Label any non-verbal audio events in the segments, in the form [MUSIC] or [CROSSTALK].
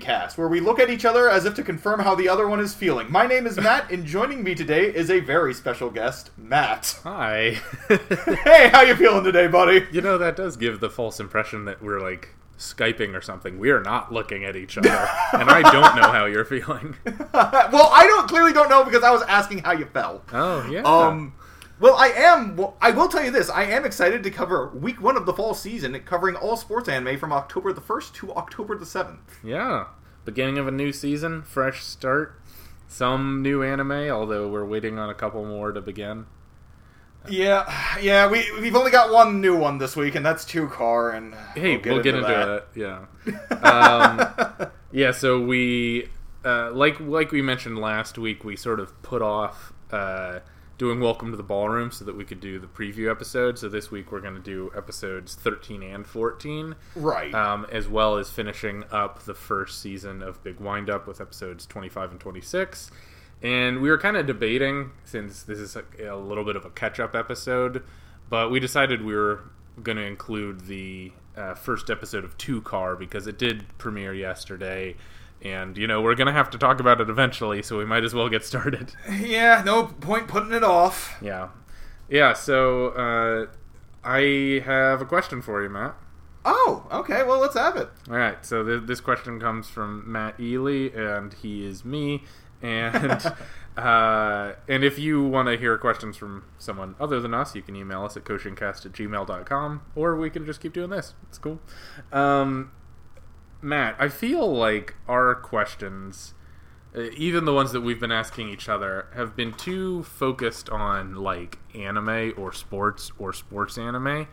Cast, where we look at each other as if to confirm how the other one is feeling. My name is Matt, and joining me today is a very special guest, Matt. Hi. [LAUGHS] hey, how you feeling today, buddy? you know that does give the false impression that we're like skyping or something. We are not looking at each other, and I don't know how you're feeling. [LAUGHS] well, I don't clearly don't know because I was asking how you felt. Oh yeah. Um, well, I am. Well, I will tell you this: I am excited to cover week one of the fall season, covering all sports anime from October the first to October the seventh. yeah. Beginning of a new season, fresh start. Some new anime, although we're waiting on a couple more to begin. Yeah, yeah. We we've only got one new one this week, and that's Two Car. And Hey, we'll we'll get into, that. it. Yeah. [LAUGHS] Um, yeah. So we, uh, like like we mentioned last week, we sort of put off uh, doing Welcome to the Ballroom so that we could do the preview episode. So this week we're going to do episodes thirteen and fourteen, Right. um, as well as finishing up the first season of Big Wind Up with episodes twenty five and twenty six. And we were kind of debating since this is a, a little bit of a catch up episode, but we decided we were going to include the uh, first episode of Two Car because it did premiere yesterday. And, you know, we're going to have to talk about it eventually, so we might as well get started. [LAUGHS] yeah. No point putting it off. yeah. Yeah, so uh, I have a question for you, Matt. Oh, okay. Well, let's have it. All right, so th- this question comes from Matt Ely, and he is me. And [LAUGHS] uh, and if you want to hear questions from someone other than us, you can email us at coachingcast at gmail.com, or we can just keep doing this. It's cool. Um, Matt, I feel like our questions, uh, even the ones that we've been asking each other, have been too focused on like anime or sports or sports anime.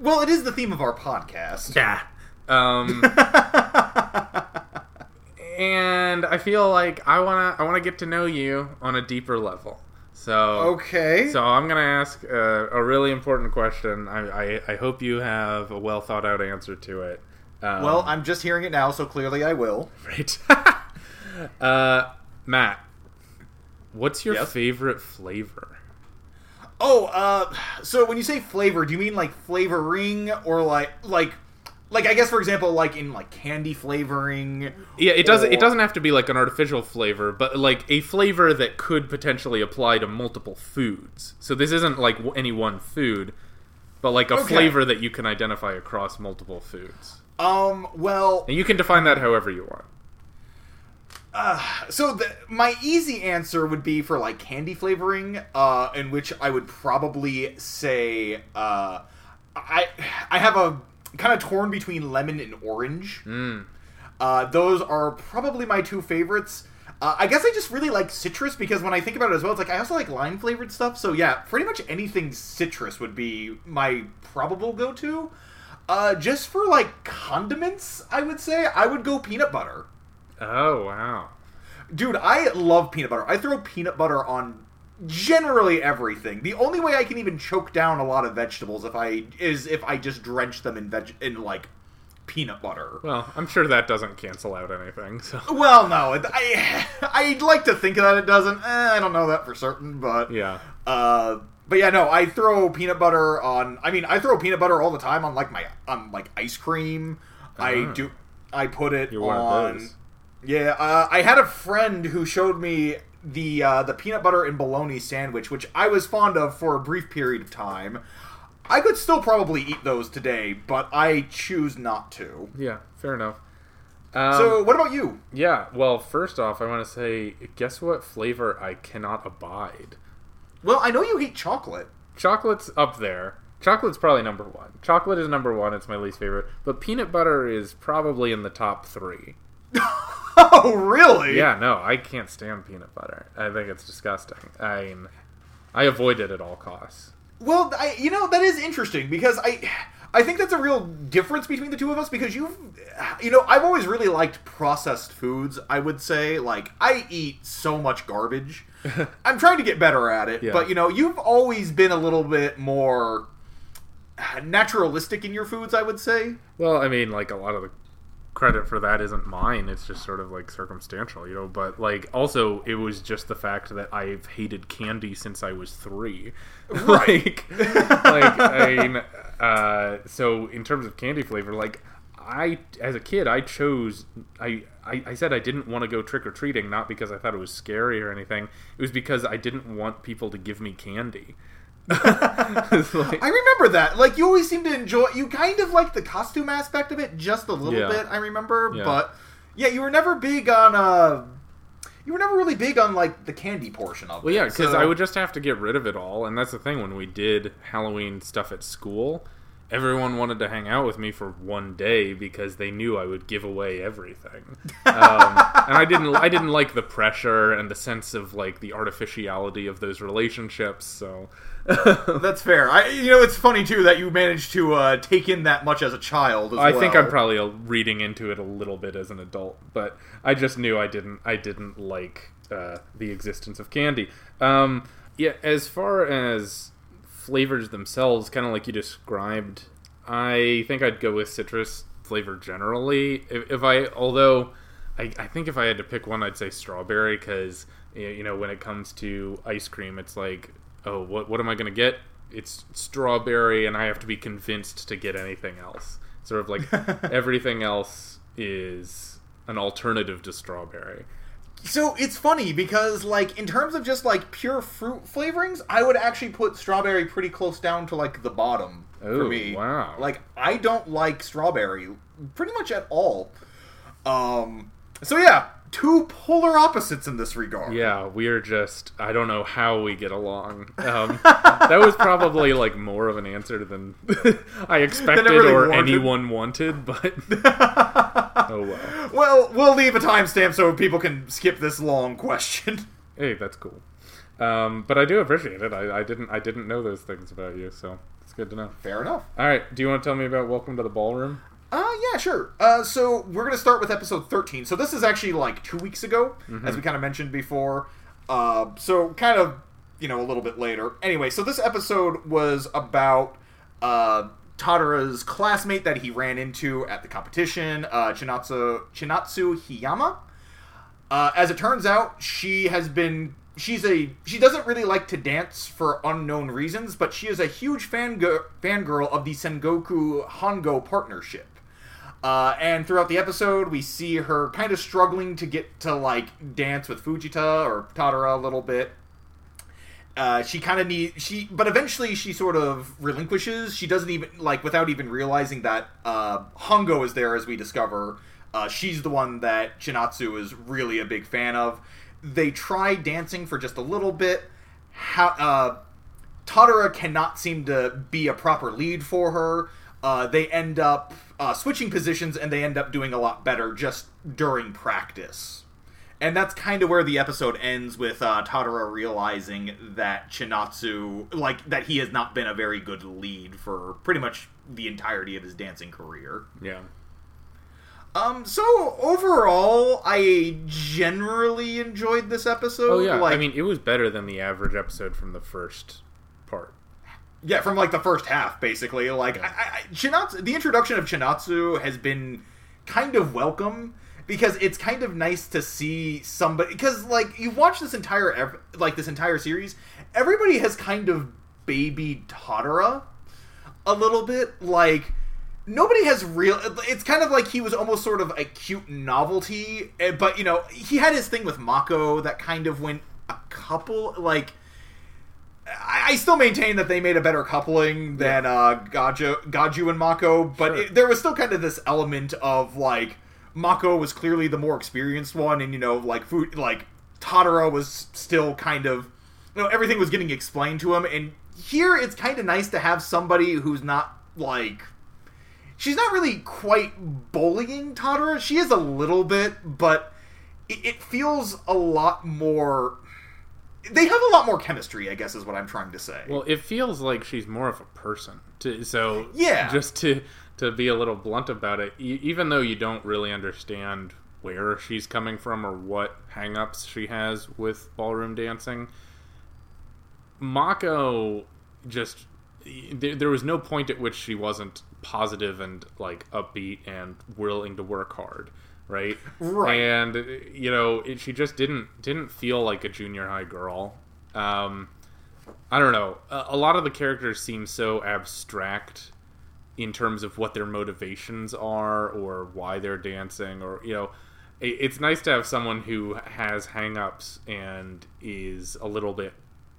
Well, it is the theme of our podcast. Yeah. Um, [LAUGHS] and I feel like I wanna I wanna get to know you on a deeper level. So Okay. so I'm gonna ask a, a really important question. I, I I hope you have a well thought out answer to it. Um, well, I'm just hearing it now, so clearly I will. [LAUGHS] right. [LAUGHS] uh, Matt, what's your Yes? favorite flavor? Oh, uh, so when you say flavor, do you mean like flavoring or like like like I guess for example like in like candy flavoring? Yeah, it doesn't. Or- It doesn't have to be like an artificial flavor, but like a flavor that could potentially apply to multiple foods. So this isn't like any one food, but like a Okay. flavor that you can identify across multiple foods. Um, well, And you can define that however you want. so the, my easy answer would be for like candy flavoring, uh, in which I would probably say, uh, I I have a kind of torn between lemon and orange. Mm. Uh, those are probably my two favorites. Uh, I guess I just really like citrus because when I think about it as well, it's like I also like lime flavored stuff. So yeah, pretty much anything citrus would be my probable go to. Uh, just for like condiments, I would say I would go peanut butter. Oh wow. Dude, I love peanut butter. I throw peanut butter on generally everything. The only way I can even choke down a lot of vegetables if I is if I just drench them in veg in like peanut butter. Well, I'm sure that doesn't cancel out anything. So Well, no, I [LAUGHS] I'd like to think that it doesn't. Eh, I don't know that for certain, but yeah. uh, but yeah, no, I throw peanut butter on. I mean, I throw peanut butter all the time on like my on like ice cream. I Ah. do. I put it You're on. Yeah, uh, I had a friend who showed me the uh, the peanut butter and bologna sandwich, which I was fond of for a brief period of time. I could still probably eat those today, but I choose not to. Yeah. Fair enough. Um, so, what about you? yeah. Well, first off, I want to say, guess what flavor I cannot abide. Well, I know you hate chocolate. Chocolate's up there. Chocolate's probably number one. Chocolate is number one. It's my least favorite. But peanut butter is probably in the top three. [LAUGHS] oh, really? Yeah, no, I can't stand peanut butter. I think it's disgusting. I mean, I avoid it at all costs. Well, I, you know that is interesting because I, I think that's a real difference between the two of us because you've, you know, I've always really liked processed foods. I would say like I eat so much garbage. [LAUGHS] I'm trying to get better at it, Yeah. but you know, you've always been a little bit more naturalistic in your foods. I would say. Well, I mean, like a lot of the credit for that isn't mine. It's just sort of like circumstantial, you know. But like, also, it was just the fact that I've hated candy since I was three. [LAUGHS] Right. like, [LAUGHS] like I mean, uh, so in terms of candy flavor, like I as a kid I chose I, I, I said I didn't want to go trick or treating not because I thought it was scary or anything. It was because I didn't want people to give me candy. [LAUGHS] [LAUGHS] Like- I remember that. Like you always seem to enjoy. You kind of like the costume aspect of it just a little Yeah. bit. I remember, Yeah. but yeah, you were never big on. uh You were never really big on like the candy portion of Well, it. Well, yeah, because so- I would just have to get rid of it all, and that's the thing. When we did Halloween stuff at school, everyone wanted to hang out with me for one day because they knew I would give away everything, [LAUGHS] um, and I didn't. I didn't like the pressure and the sense of like the artificiality of those relationships. So, [LAUGHS] That's fair. I, you know, it's funny too that you managed to uh, take in that much as a child. As I think. I'm probably uh, reading into it a little bit as an adult, but I just knew I didn't. I didn't like uh, the existence of candy. Um, yeah, as far as flavors themselves, kind of like you described, I think I'd go with citrus flavor generally. If, if I, although I, I think if I had to pick one, I'd say strawberry because you know when it comes to ice cream, it's like, oh, what what am I going to get? It's strawberry, and I have to be convinced to get anything else. Sort of like [LAUGHS] everything else is an alternative to strawberry. So it's funny because, like, in terms of just like pure fruit flavorings, I would actually put strawberry pretty close down to like the bottom for Oh, me. wow. Like, I don't like strawberry pretty much at all. Um. So yeah, two polar opposites in this regard. Yeah, we are just I don't know how we get along. Um, [LAUGHS] that was probably like more of an answer than [LAUGHS] I expected really or wanted. anyone wanted, but [LAUGHS] oh well. Well, we'll leave a timestamp so people can skip this long question. Hey, that's cool. Um, but I do appreciate it. I, I didn't I didn't know those things about you, so it's good to know. Fair enough. All right, do you want to tell me about Welcome to the Ballroom? Yeah, sure. Uh, so we're gonna start with episode thirteen. So this is actually like two weeks ago, as we kind of mentioned before. Uh, so kind of, you know, a little bit later. Anyway, so this episode was about uh, Tatara's classmate that he ran into at the competition, uh, Chinatsu Chinatsu Hiyama. Uh, as it turns out, she has been. She's a. She doesn't really like to dance for unknown reasons, but she is a huge fangirl fangirl of the Sengoku Hongo partnership. Uh, and throughout the episode, we see her kind of struggling to get to like dance with Fujita or Tatara a little bit. Uh, she kind of need she, but eventually she sort of relinquishes. She doesn't even like without even realizing that uh, Hongo is there, as we discover. Uh, she's the one that Chinatsu is really a big fan of. They try dancing for just a little bit. How uh, cannot seem to be a proper lead for her. Uh, they end up uh, switching positions and they end up doing a lot better just during practice. And that's kind of where the episode ends with uh, Tatara realizing that Chinatsu, like, that he has not been a very good lead for pretty much the entirety of his dancing career. Yeah. Um, so overall, I generally enjoyed this episode. Oh yeah. like, I mean, it was better than the average episode from the first part. Yeah, from like the first half, basically. Like, I, I, I- Chinatsu, the introduction of Chinatsu has been kind of welcome because it's kind of nice to see somebody. Because like you watch this entire like this entire series, everybody has kind of babied Tatara a little bit. Like nobody has real. It's kind of like he was almost sort of a cute novelty, eh, but you know he had his thing with Mako that kind of went a couple like. I I still maintain that they made a better coupling than uh, Gaju, Gaju and Mako, but Sure. it, there was still kind of this element of like Mako was clearly the more experienced one, and you know, like food, like Tatara was still kind of, you know, everything was getting explained to him, and here it's kind of nice to have somebody who's not like. She's not really quite bullying Tatara. She is a little bit, but it, it feels a lot more they have a lot more chemistry, I guess, is what I'm trying to say. Well, it feels like she's more of a person. To, so Yeah. just to to be a little blunt about it, e- even though you don't really understand where she's coming from or what hangups she has with ballroom dancing, Mako just there, there was no point at which she wasn't positive and like upbeat and willing to work hard right Right. and you know it, she just didn't didn't feel like a junior high girl um i don't know a, a lot of the characters seem so abstract in terms of what their motivations are or why they're dancing or you know it, it's nice to have someone who has hangups and is a little bit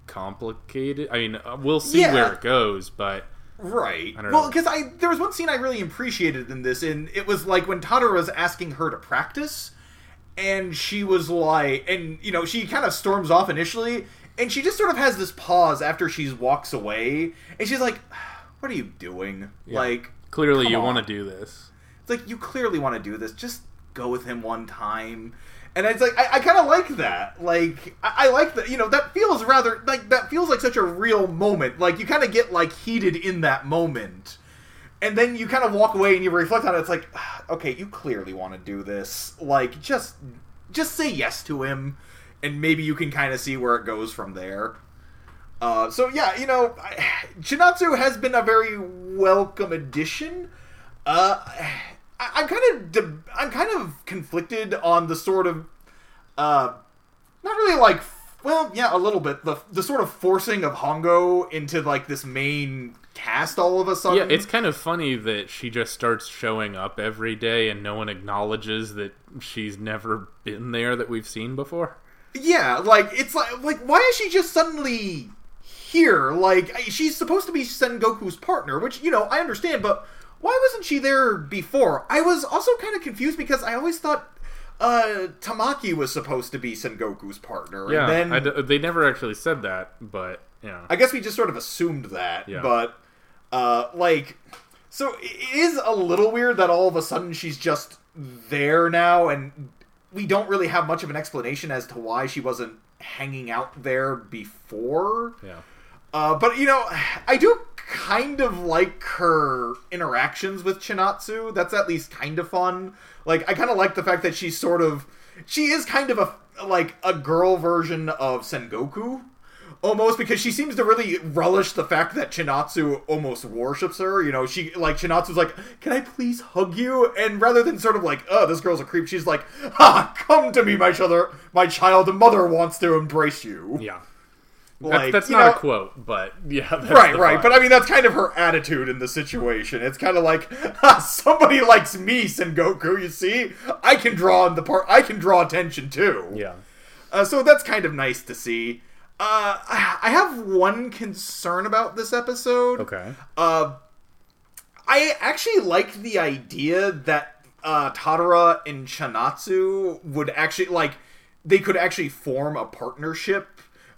complicated i mean we'll see Yeah. where it goes but Right. Well, because I there was one scene I really appreciated in this, and it was like when Tatara was asking her to practice, and she was like, and you know, she kind of storms off initially, and she just sort of has this pause after she walks away, and she's like, [SIGHS] "What are you doing? Yeah. Like, clearly you want to do this It's like you clearly want to do this. Just go with him one time. And it's like I, I kind of like that. Like I, I like that. You know, that feels rather like that feels like such a real moment. Like you kind of get like heated in that moment, and then you kind of walk away and you reflect on it. It's like, ah, okay, you clearly want to do this. Like just just say yes to him, and maybe you can kind of see where it goes from there. Uh, so yeah, you know, I, [SIGHS] Chinatsu has been a very welcome addition. Uh, I'm kind of I'm kind of conflicted on the sort of uh, not really like well, yeah, a little bit the the sort of forcing of Hongo into like this main cast all of a sudden. yeah it's kind of funny that she just starts showing up every day and no one acknowledges that she's never been there that we've seen before Yeah, like it's like like why is she just suddenly here? Like she's supposed to be Sengoku's partner, which you know I understand, but why wasn't she there before? I was also kind of confused because I always thought uh Tamaki was supposed to be Sengoku's partner, yeah and then I d- they never actually said that but yeah I guess we just sort of assumed that, Yeah. but uh, like, so it is a little weird that all of a sudden she's just there now, and we don't really have much of an explanation as to why she wasn't hanging out there before. yeah Uh, but you know, I do kind of like her interactions with Chinatsu. That's at least kind of fun. Like, I kind of like the fact that she's sort of, she is kind of a like a girl version of Sengoku. Almost because she seems to really relish the fact that Chinatsu almost worships her. You know, she like Chinatsu's like, "Can I please hug you?" And rather than sort of like, "Oh, this girl's a creep," she's like, "Ha, come to me, my child. My child, the mother wants to embrace you." yeah Like, that's, that's not know- a quote but yeah that's right, right. But I mean, that's kind of her attitude in the situation. It's kind of like "Ha, [LAUGHS] somebody likes me, Sengoku. You see, I can draw on the part. I can draw attention too. yeah Uh, so that's kind of nice to see. Uh, I have one concern about this episode. okay Uh, I actually like the idea that uh, Tatara and Chinatsu would actually like they could actually form a partnership,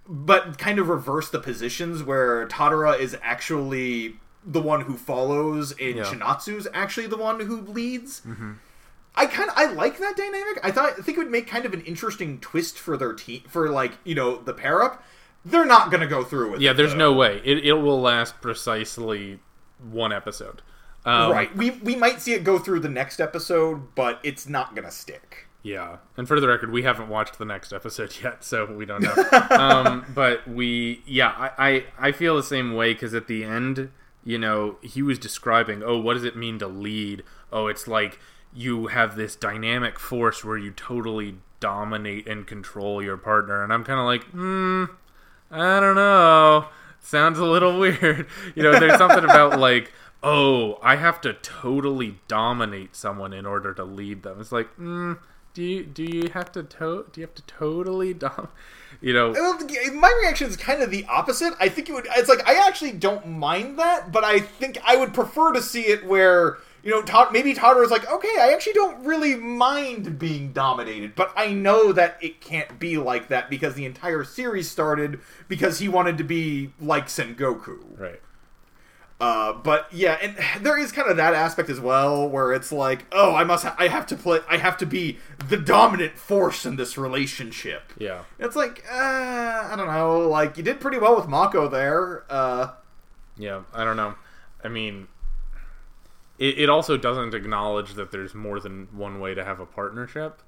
but kind of reverse the positions where Tatara is actually the one who follows and Yeah. Chinatsu's actually the one who leads. I kind of I like that dynamic. I thought I think it would make kind of an interesting twist for their team for like you know the pair up. They're not gonna go through with it. yeah it. there's though. no way it, it will last precisely one episode um, right. We we might see it go through the next episode, but it's not gonna stick. Yeah, and for the record, we haven't watched the next episode [LAUGHS] yet, so we don't know. [LAUGHS] um, but we, yeah, I, I, I feel the same way because at the end, you know, he was describing, oh, what does it mean to lead? Oh, it's like you have this dynamic force where you totally dominate and control your partner, and I'm kind of like, hmm, I don't know. Sounds a little [LAUGHS] weird. You know, there's something about like, oh, I have to totally dominate someone in order to lead them. It's like, mm, do you do you have to to do you have to totally [LAUGHS] dom? You know, my reaction is kind of the opposite. I think it would. It's like I actually don't mind that, but I think I would prefer to see it where you know Todd, maybe Todd is like, okay, I actually don't really mind being dominated, but I know that it can't be like that because the entire series started because he wanted to be like Sengoku. right? Uh, but yeah, and there is kind of that aspect as well, where it's like, oh, I must, ha- I have to play, I have to be the dominant force in this relationship. Yeah, It's like, uh, I don't know, like you did pretty well with Mako there. Uh, yeah. I don't know. I mean, it, it also doesn't acknowledge that there's more than one way to have a partnership.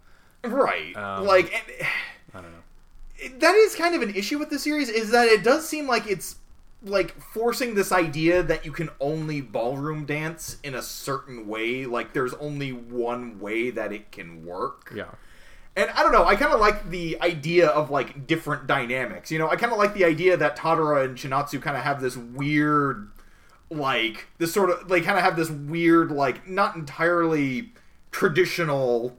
right, Um, like and, I don't know. that is kind of an issue with the series is that it does seem like it's like forcing this idea that you can only ballroom dance in a certain way. Like there's only one way that it can work. Yeah, And I don't know, I kind of like the idea of like different dynamics. You know, I kind of like the idea that Tatara and Chinatsu kind of have this weird like this sort of they kind of have this weird like not entirely traditional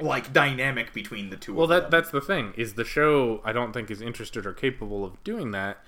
like dynamic between the two Well, that them. that's the thing is the show. I don't think is interested or capable of doing that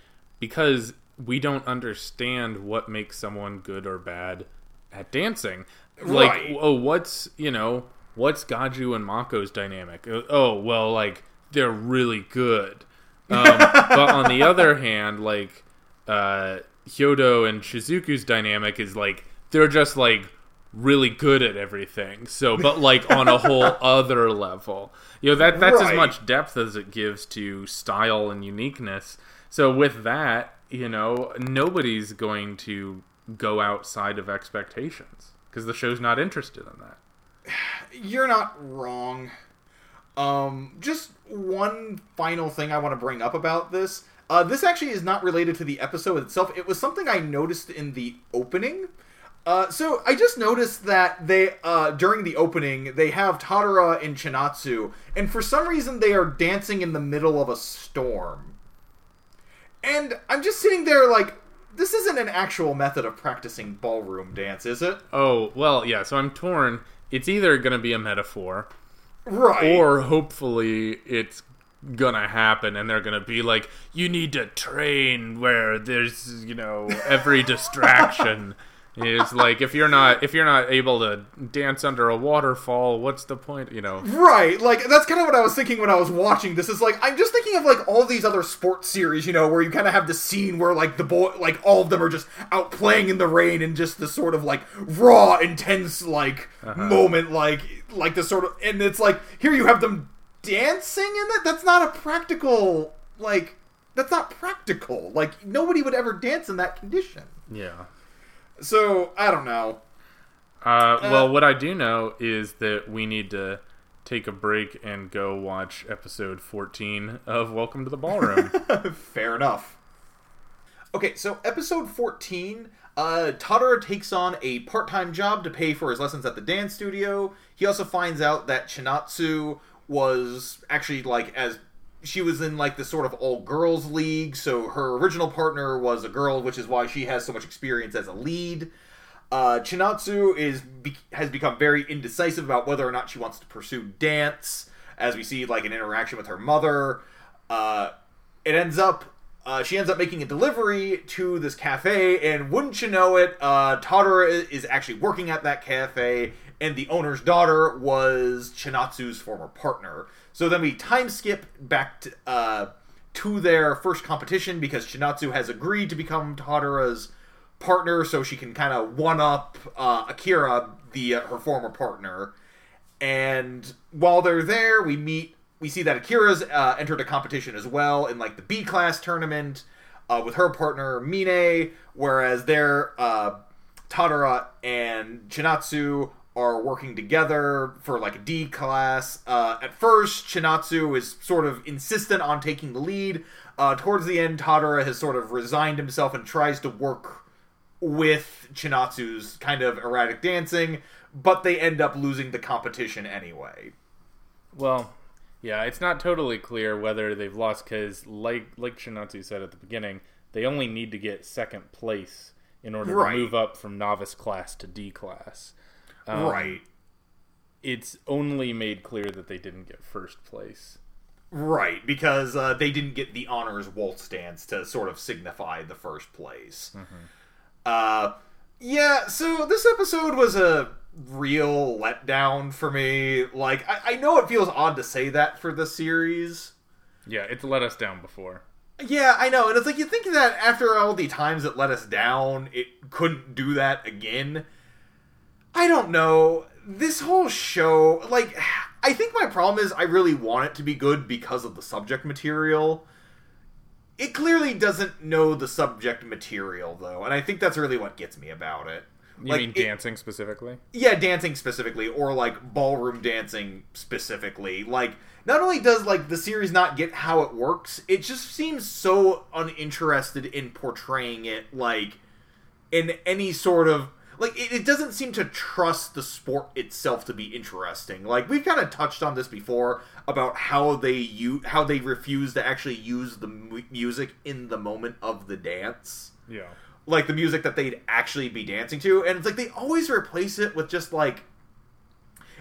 because we don't understand what makes someone good or bad at dancing. Like, Right. oh, what's you know what's Gaju and Mako's dynamic? Uh, Oh, well, like they're really good. Um, [LAUGHS] but on the other hand, like uh, Hyodo and Shizuku's dynamic is like they're just like really good at everything. So, but like on a whole [LAUGHS] other level, you know that that's as much depth as it gives to style and uniqueness. So with that, you know, nobody's going to go outside of expectations because the show's not interested in that. [SIGHS] You're not wrong. Um, just one final thing I want to bring up about this. Uh, this actually is not related to the episode itself. It was something I noticed in the opening. Uh, so I just noticed that they, uh, during the opening, they have Tatara and Chinatsu, and for some reason they are dancing in the middle of a storm. And I'm just sitting there like, this isn't an actual method of practicing ballroom dance, is it? Oh well, yeah. So I'm torn. It's either going to be a metaphor, Right. or hopefully it's gonna happen and they're gonna be like you need to train where there's you know every [LAUGHS] distraction is like if you're not if you're not able to dance under a waterfall what's the point you know Right, like that's kind of what I was thinking when I was watching this. Is like I'm just thinking of like all these other sports series, you know, where you kind of have the scene where like the boy, like all of them are just out playing in the rain and just this sort of like raw, intense like uh-huh. moment, like like this sort of, and it's like here you have them dancing in that. That's not a practical like that's not practical. Like nobody would ever dance in that condition. yeah So I don't know. uh, well what i do know is that we need to take a break and go watch episode 14 of welcome to the ballroom [LAUGHS] Fair enough. Okay, so episode 14, uh, Tatara takes on a part time job to pay for his lessons at the dance studio. He also finds out that Chinatsu was actually like as she was in like this sort of all girls league, so her original partner was a girl, which is why she has so much experience as a lead. Uh, Chinatsu is be- has become very indecisive about whether or not she wants to pursue dance, as we see like an interaction with her mother. Uh, it ends up uh, she ends up making a delivery to this cafe, and wouldn't you know it, uh, Tatara is actually working at that cafe, and the owner's daughter was Chinatsu's former partner. So then we time skip back to, uh, to their first competition because Chinatsu has agreed to become Tatara's partner, so she can kind of one up uh, Akira, the uh, her former partner. And while they're there, we meet. We see that Akira's uh, entered a competition as well in like the B class tournament uh, with her partner Mine, whereas their uh, Tatara and Chinatsu are working together for like a D class. Uh, at first, Chinatsu is sort of insistent on taking the lead. Uh, towards the end, Tatara has sort of resigned himself and tries to work with Chinatsu's kind of erratic dancing, but they end up losing the competition anyway. Well, yeah, it's not totally clear whether they've lost because, like like Chinatsu said at the beginning, they only need to get second place in order Right. to move up from novice class to D class. Um, right. It's only made clear that they didn't get first place. Right, because uh, they didn't get the honors waltz dance to sort of signify the first place. Uh, yeah, so this episode was a real letdown for me. Like, I, I know it feels odd to say that for the series. Yeah, it's let us down before. Yeah, I know, and it's like you think that after all the times it let us down, it couldn't do that again. I don't know. This whole show, like, [SIGHS] I think my problem is I really want it to be good because of the subject material. It clearly doesn't know the subject material, though, and I think that's really what gets me about it. You like, mean it- dancing specifically? yeah, dancing specifically, or like ballroom dancing specifically. Like, not only does like the series not get how it works, it just seems so uninterested in portraying it like in any sort of like it, it doesn't seem to trust the sport itself to be interesting. Like we've kind of touched on this before about how they u- how they refuse to actually use the mu- music in the moment of the dance Yeah. like the music that they'd actually be dancing to, and it's like they always replace it with just like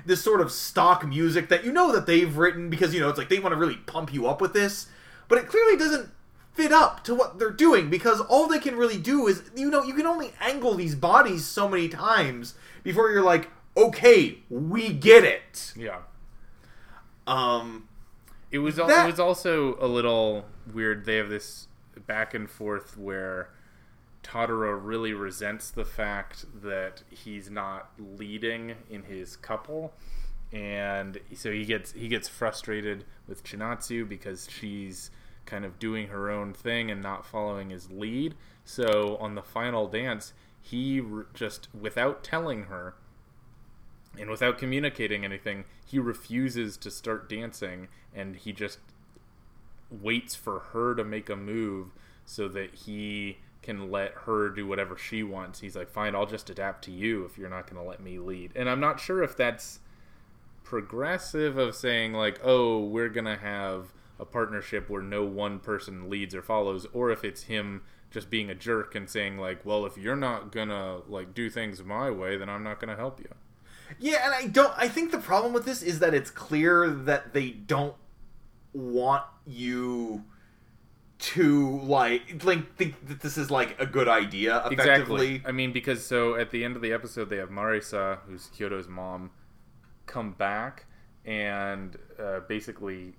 this sort of stock music that you know that they've written because you know it's like they want to really pump you up with this, but it clearly doesn't fit up to what they're doing because all they can really do is you know you can only angle these bodies so many times before you're like okay we get it Yeah. um It was al- That- it was also a little weird. They have this back and forth where Totoro really resents the fact that he's not leading in his couple, and so he gets he gets frustrated with Chinatsu because she's kind of doing her own thing and not following his lead. So on the final dance, he re- just without telling her and without communicating anything, he refuses to start dancing and he just waits for her to make a move so that he can let her do whatever she wants. He's like, "Fine, I'll just adapt to you if you're not going to let me lead." And I'm not sure if that's progressive of saying like, "Oh, we're going to have a partnership where no one person leads or follows," or if it's him just being a jerk and saying like, "Well, if you're not to like do things my way, then I'm not to help you." Yeah, and I don't. I think the problem with this is that it's clear that they don't want you to like like think that this is like a good idea. Effectively, Exactly. I mean, because so at the end of the episode, they have Marisa, who's Kyoto's mom, come back and uh, basically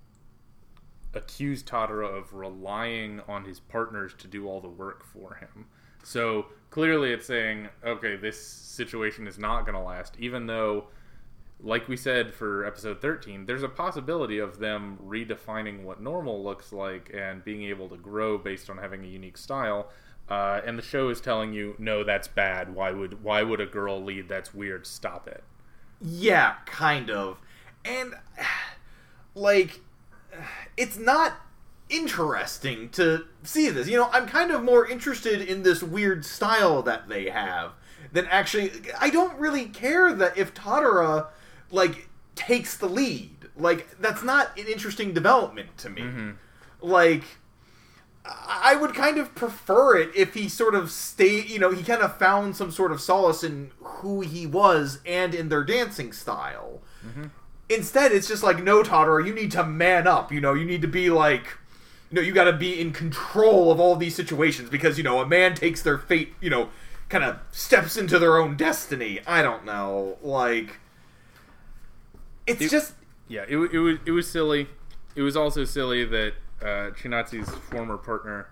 accuse Totoro of relying on his partners to do all the work for him. So clearly, it's saying, okay, this situation is not going to last, even though. Like we said for episode 13, there's a possibility of them redefining what normal looks like and being able to grow based on having a unique style. Uh, and the show is telling you, no, that's bad. Why would why would a girl lead? That's weird. Stop it. Yeah, kind of. And [SIGHS] like it's not interesting to see this. You know, I'm kind of more interested in this weird style that they have than actually I don't really care that if Tatara like takes the lead. Like that's not an interesting development to me. Mm-hmm. Like I would kind of prefer it if he sort of stayed, you know, he kind of found some sort of solace in who he was and in their dancing style. Mm-hmm. Instead, it's just like, no, Totoro, you need to man up. You know, you need to be like, you know, you got to be in control of all these situations because, you know, a man takes their fate, you know, kind of steps into their own destiny. I don't know. Like, it's It- just. Yeah, it, it was it was silly. It was also silly that uh, Chinatsu's former partner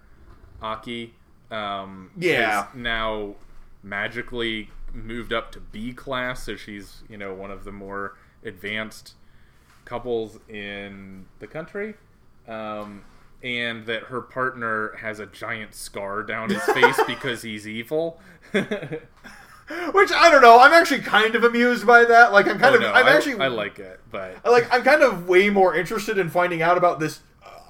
Aki, um, Yeah. is now magically moved up to B class, so she's you know one of the more advanced couples in the country. Um, and that her partner has a giant scar down his face [LAUGHS] because he's evil. [LAUGHS] Which I don't know. I'm actually kind of amused by that. Like I'm kind Oh, of. no, I'm I, actually. I like it, but like I'm kind of way more interested in finding out about this.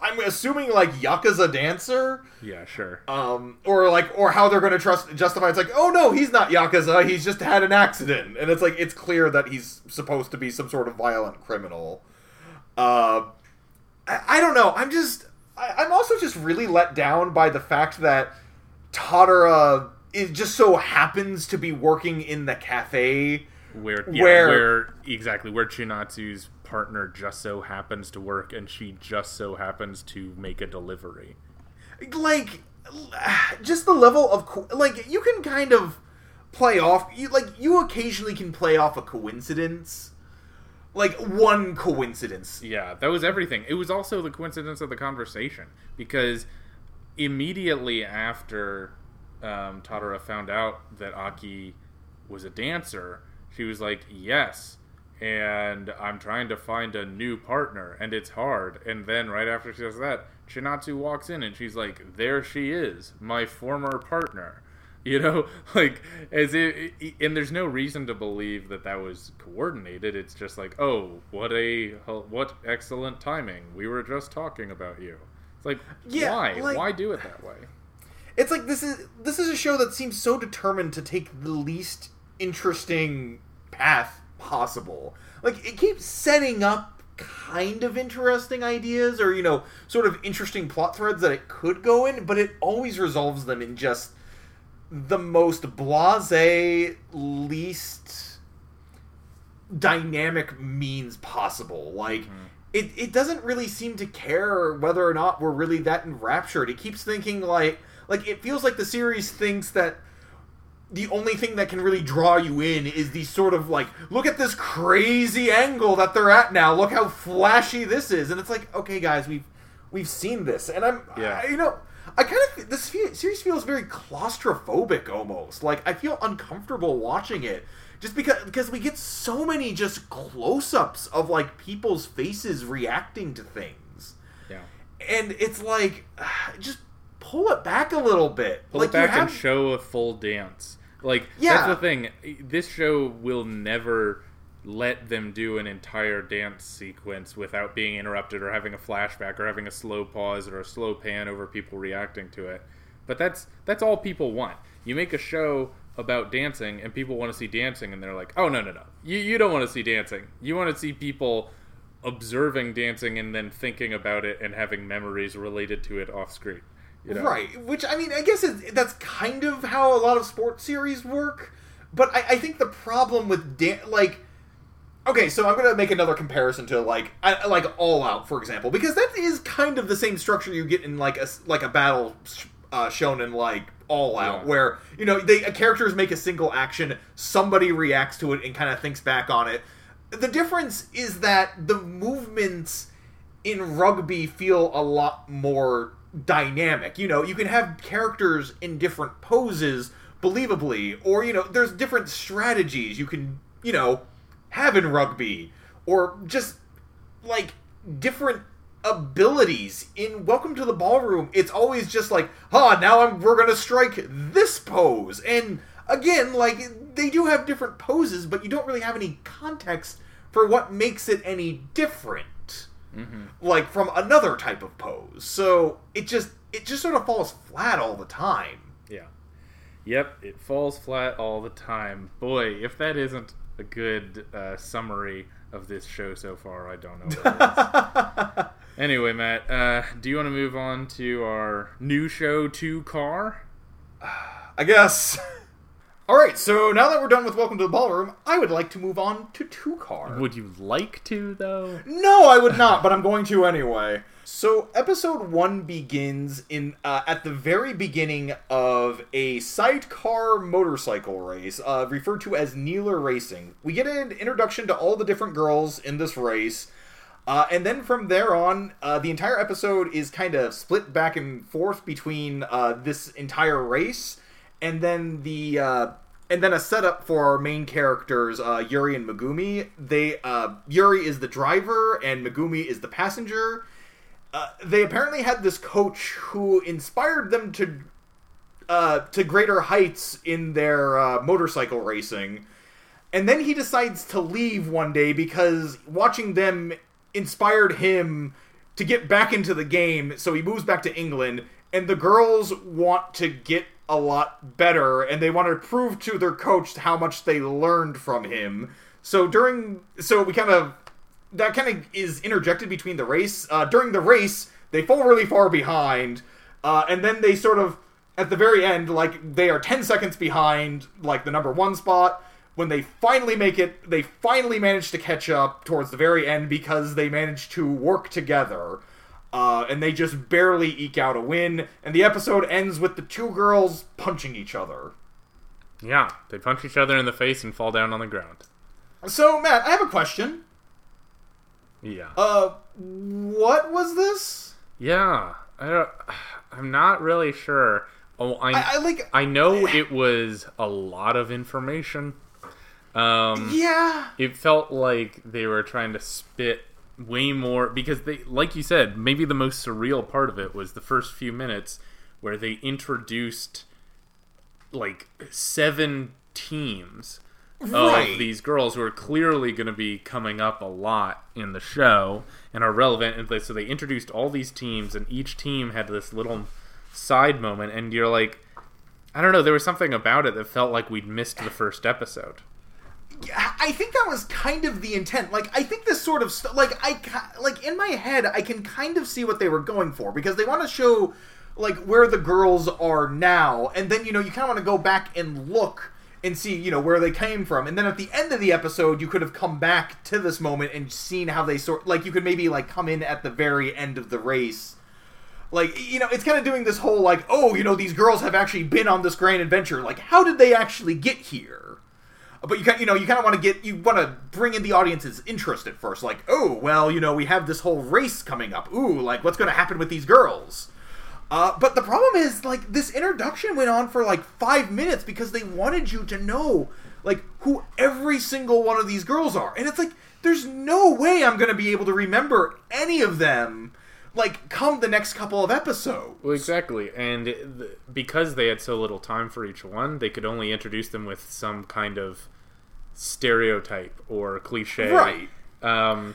I'm assuming like Yakuza dancer, yeah, sure. um, or like or how they're going to trust justify. It's like, oh no, he's not Yakuza. He's just had an accident, and it's like it's clear that he's supposed to be some sort of violent criminal. Uh, I, I don't know. I'm just. I, I'm also just really let down by the fact that Tatara is just so happens to be working in the cafe. where yeah, where- where exactly where Chinatsu's partner just so happens to work and she just so happens to make a delivery. like just the level of like you can kind of play off you like you occasionally can play off a coincidence like one coincidence Yeah, that was everything. It was also the coincidence of the conversation because immediately after um, Tatara found out that Aki was a dancer, she was like, "Yes." And I'm trying to find a new partner, and it's hard. And then right after she says that, Chinatsu walks in, and she's like, "There she is, my former partner." [LAUGHS] You know, [LAUGHS] like as it, and there's no reason to believe that that was coordinated. It's just like, oh, what a what excellent timing. We were just talking about you. It's like, Yeah, why? like- why do it that way? it's like this is this is a show that seems so determined to take the least interesting path possible like it keeps setting up kind of interesting ideas or you know sort of interesting plot threads that it could go in but it always resolves them in just the most blase, least dynamic means possible. Like mm-hmm. it, it doesn't really seem to care whether or not we're really that enraptured. It keeps thinking like like it feels like the series thinks that the only thing that can really draw you in is the sort of like look at this crazy angle that they're at now. Look how flashy this is. And it's like, okay guys, we've we've seen this. And I'm Yeah. I, you know, I kind of this series feels very claustrophobic almost. Like I feel uncomfortable watching it just because because we get so many just close-ups of like people's faces reacting to things. Yeah. And it's like [SIGHS] just pull it back a little bit. Pull like it back have, and show a full dance. Like Yeah. that's the thing. This show will never let them do an entire dance sequence without being interrupted or having a flashback or having a slow pause or a slow pan over people reacting to it. But that's that's all people want. You make a show about dancing and people want to see dancing and they're like, "Oh no, no, no. You you don't want to see dancing. You want to see people observing dancing and then thinking about it and having memories related to it off screen." You know? Right, which I mean, I guess that's kind of how a lot of sports series work. But I, I think the problem with dan- like, okay, so I'm gonna make another comparison to like, I, like All Out, for example, because that is kind of the same structure you get in like a like a battle uh, shown in like All Out, Yeah. where you know they uh, characters make a single action, somebody reacts to it and kind of thinks back on it. The difference is that the movements in rugby feel a lot more dynamic. You know, you can have characters in different poses believably, or, you know, there's different strategies you can, you know, have in rugby, or just like different abilities in welcome to the ballroom. It's always just like ah now I'm, we're gonna strike this pose. And again like they do have different poses but you don't really have any context for what makes it any different like from another type of pose so it just it just sort of falls flat all the time Yeah. Yep, it falls flat all the time. Boy, if that isn't a good uh, summary of this show so far, I don't know what is. [LAUGHS] anyway, Matt, uh, do you want to move on to our new show, Two Car? I guess. All right, so now that we're done with Welcome to the Ballroom, I would like to move on to Two Car. Would you like to, though? No, I would not, but I'm going to anyway. So, episode one begins in uh, at the very beginning of a sidecar motorcycle race, uh, referred to as Neeler Racing. We get an introduction to all the different girls in this race. Uh, and then from there on, uh, the entire episode is kind of split back and forth between uh, this entire race, and then the uh, and then a setup for our main characters, uh, Yuri and Megumi. They uh, Yuri is the driver, and Megumi is the passenger. Uh, they apparently had this coach who inspired them to uh, to greater heights in their uh, motorcycle racing. And then he decides to leave one day because watching them inspired him to get back into the game. So he moves back to England, and the girls want to get a lot better, and they want to prove to their coach how much they learned from him. So during, so we kind of that kind of is interjected between the race. Uh, during the race, they fall really far behind, uh, and then they sort of at the very end, like they are ten seconds behind, like the number one spot. When they finally make it, they finally manage to catch up towards the very end because they managed to work together. Uh, and they just barely eke out a win, and the episode ends with the two girls punching each other. Yeah, they punch each other in the face and fall down on the ground. So, Matt, I have a question. Yeah. Uh, what was this? Yeah, I don't, I'm not really sure. Oh, I, I, I like. I know it was a lot of information. Um, yeah. it felt like they were trying to spit way more because they, like you said, maybe the most surreal part of it was the first few minutes where they introduced like seven teams Right. of these girls who are clearly going to be coming up a lot in the show and are relevant. And so they introduced all these teams, and each team had this little side moment, and you're like, I don't know, there was something about it that felt like we'd missed the first episode. I think that was kind of the intent. Like, I think this sort of like I like in my head, I can kind of see what they were going for because they want to show like where the girls are now, and then you know you kind of want to go back and look and see you know where they came from, and then at the end of the episode you could have come back to this moment and seen how they sort like you could maybe like come in at the very end of the race. Like you know, it's kind of doing this whole like, oh, you know, these girls have actually been on this grand adventure. Like, how did they actually get here? But you kind you know you kind of want to get you want to bring in the audience's interest at first like oh well you know we have this whole race coming up. Ooh like what's going to happen with these girls? Uh, but the problem is like this introduction went on for like five minutes because they wanted you to know like who every single one of these girls are. And it's like there's no way i'm going to be able to remember any of them like come the next couple of episodes Well, exactly, and th- because they had so little time for each one, they could only introduce them with some kind of stereotype or cliche. right Um,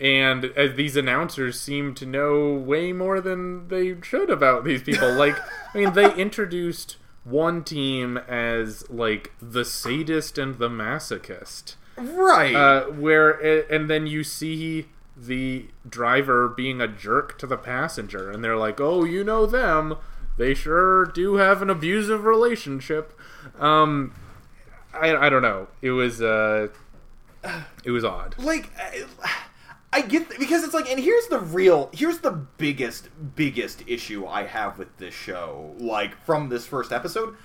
and as these announcers seem to know way more than they should about these people. [LAUGHS] Like, I mean, they introduced one team as like the sadist and the masochist, right uh, where and then you see the driver being a jerk to the passenger, and they're like, "Oh, you know them." They sure do have an abusive relationship. Um, I, I don't know. It was uh, it was odd. like I, I get because it's like and here's the real here's the biggest biggest issue I have with this show like from this first episode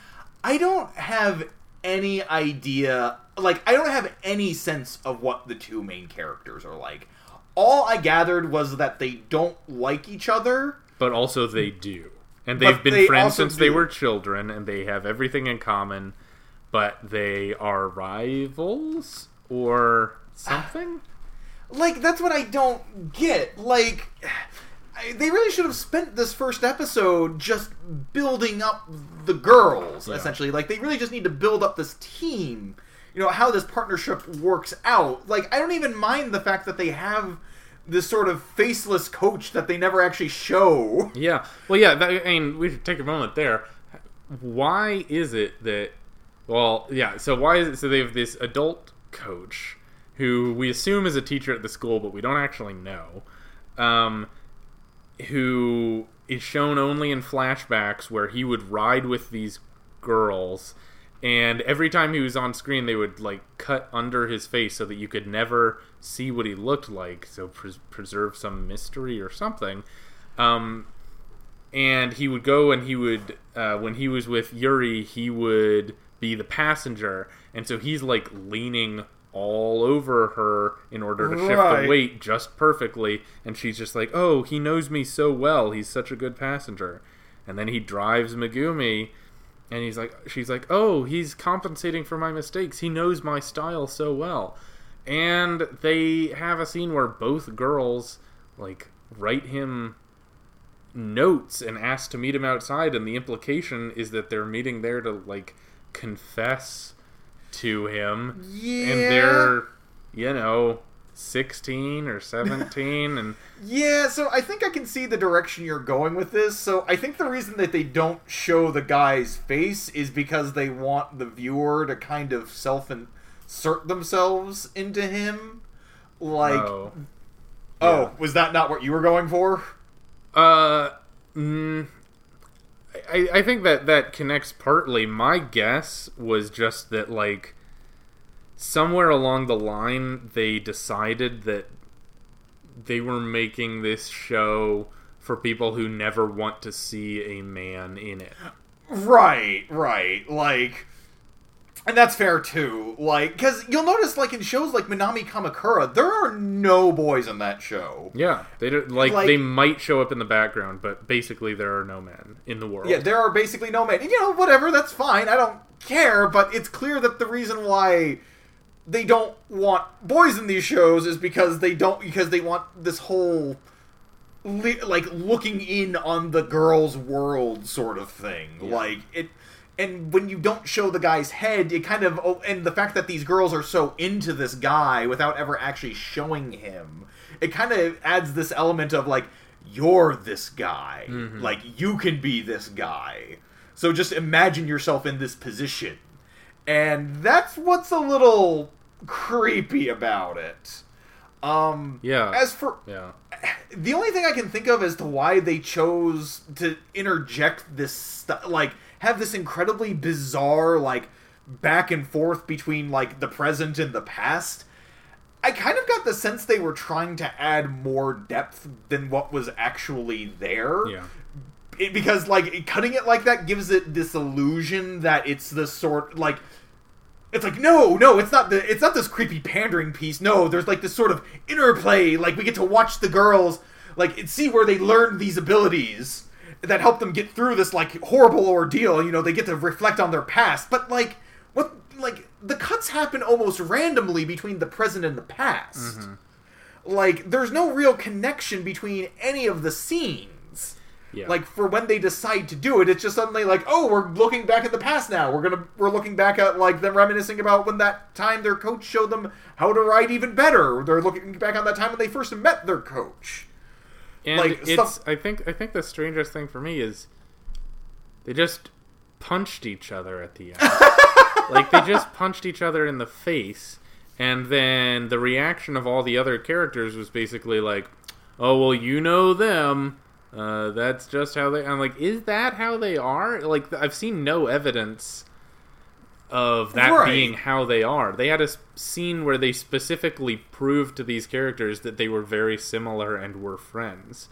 I don't have any idea like I don't have any sense of what the two main characters are like all I gathered was that they don't like each other But also they do. And they've But been they friends since they were children and they have everything in common, but they are rivals or something? [SIGHS] like that's what I don't get. Like [SIGHS] I, they really should have spent this first episode just building up the girls Yeah. essentially. Like they really just need to build up this team. You know how this partnership works out. Like I don't even mind the fact that they have this sort of faceless coach that they never actually show. Yeah. Well, yeah, that, I mean, we should take a moment there. Why is it that well, yeah, so why is it so they have this adult coach who we assume is a teacher at the school but we don't actually know. Um who is shown only in flashbacks where he would ride with these girls and every time he was on screen they would like cut under his face so that you could never see what he looked like so pres- preserve some mystery or something. Um and he would go and he would uh, when he was with yuri he would be the passenger. And so he's like leaning all over her in order to shift Right. the weight just perfectly. And she's just like oh he knows me so well. He's such a good passenger. And then he drives megumi and he's like she's like oh he's compensating for my mistakes. He knows my style so well. And they have a scene where both girls like write him notes and ask to meet him outside and the implication is that they're meeting there to like confess to him. Yeah. and they're you know 16 or 17 and [LAUGHS] Yeah, so I think I can see the direction you're going with this. So I think the reason that they don't show the guy's face is because they want the viewer to kind of self insert themselves into him. Like, oh oh, was that not what you were going for? Uh, mm, I, I think that that connects partly. My guess was just that, like, somewhere along the line, they decided that they were making this show for people who never want to see a man in it. Right, right. Like, and that's fair too. Like, because you'll notice, like in shows like Minami Kamakura, there are no boys in that show. Yeah, they do, like, Like- they might show up in the background, but basically there are no men in the world. Yeah, there are basically no men. And, you know, whatever, that's fine. I don't care, but it's clear that the reason why they don't want boys in these shows is because they don't because they want this whole li- like looking in on the girl's world sort of thing. Like it and when you don't show the guy's head, it kind of oh, and the fact that these girls are so into this guy without ever actually showing him, it kind of adds this element of like you're this guy, mm-hmm. like you can be this guy. So just imagine yourself in this position, and that's what's a little creepy about it. Um, Yeah. As for yeah. the only thing I can think of as to why they chose to interject this stuff, like have this incredibly bizarre like back and forth between like the present and the past. I kind of got the sense they were trying to add more depth than what was actually there. Yeah. It, because like cutting it like that gives it this illusion that it's the sort like it's like no no it's not the it's not this creepy pandering piece. No there's like this sort of interplay. Like we get to watch the girls like see where they learn these abilities that help them get through this like horrible ordeal. You know they get to reflect on their past. But like what like the cuts happen almost randomly between the present and the past. Mm-hmm. Like there's no real connection between any of the scenes Yeah. like for when they decide to do it it's just suddenly like oh we're looking back at the past now we're gonna we're looking back at like them reminiscing about when that time their coach showed them how to ride even better they're looking back on that time when they first met their coach and like, it's stuff- I think I think the strangest thing for me is they just punched each other at the end. [LAUGHS] like they just punched each other in the face and then the reaction of all the other characters was basically like, "Oh, well, you know them. Uh, that's just how they." I'm like, "Is that how they are?" Like I've seen no evidence of that Right. being how they are. They had a scene where they specifically proved to these characters that they were very similar and were friends.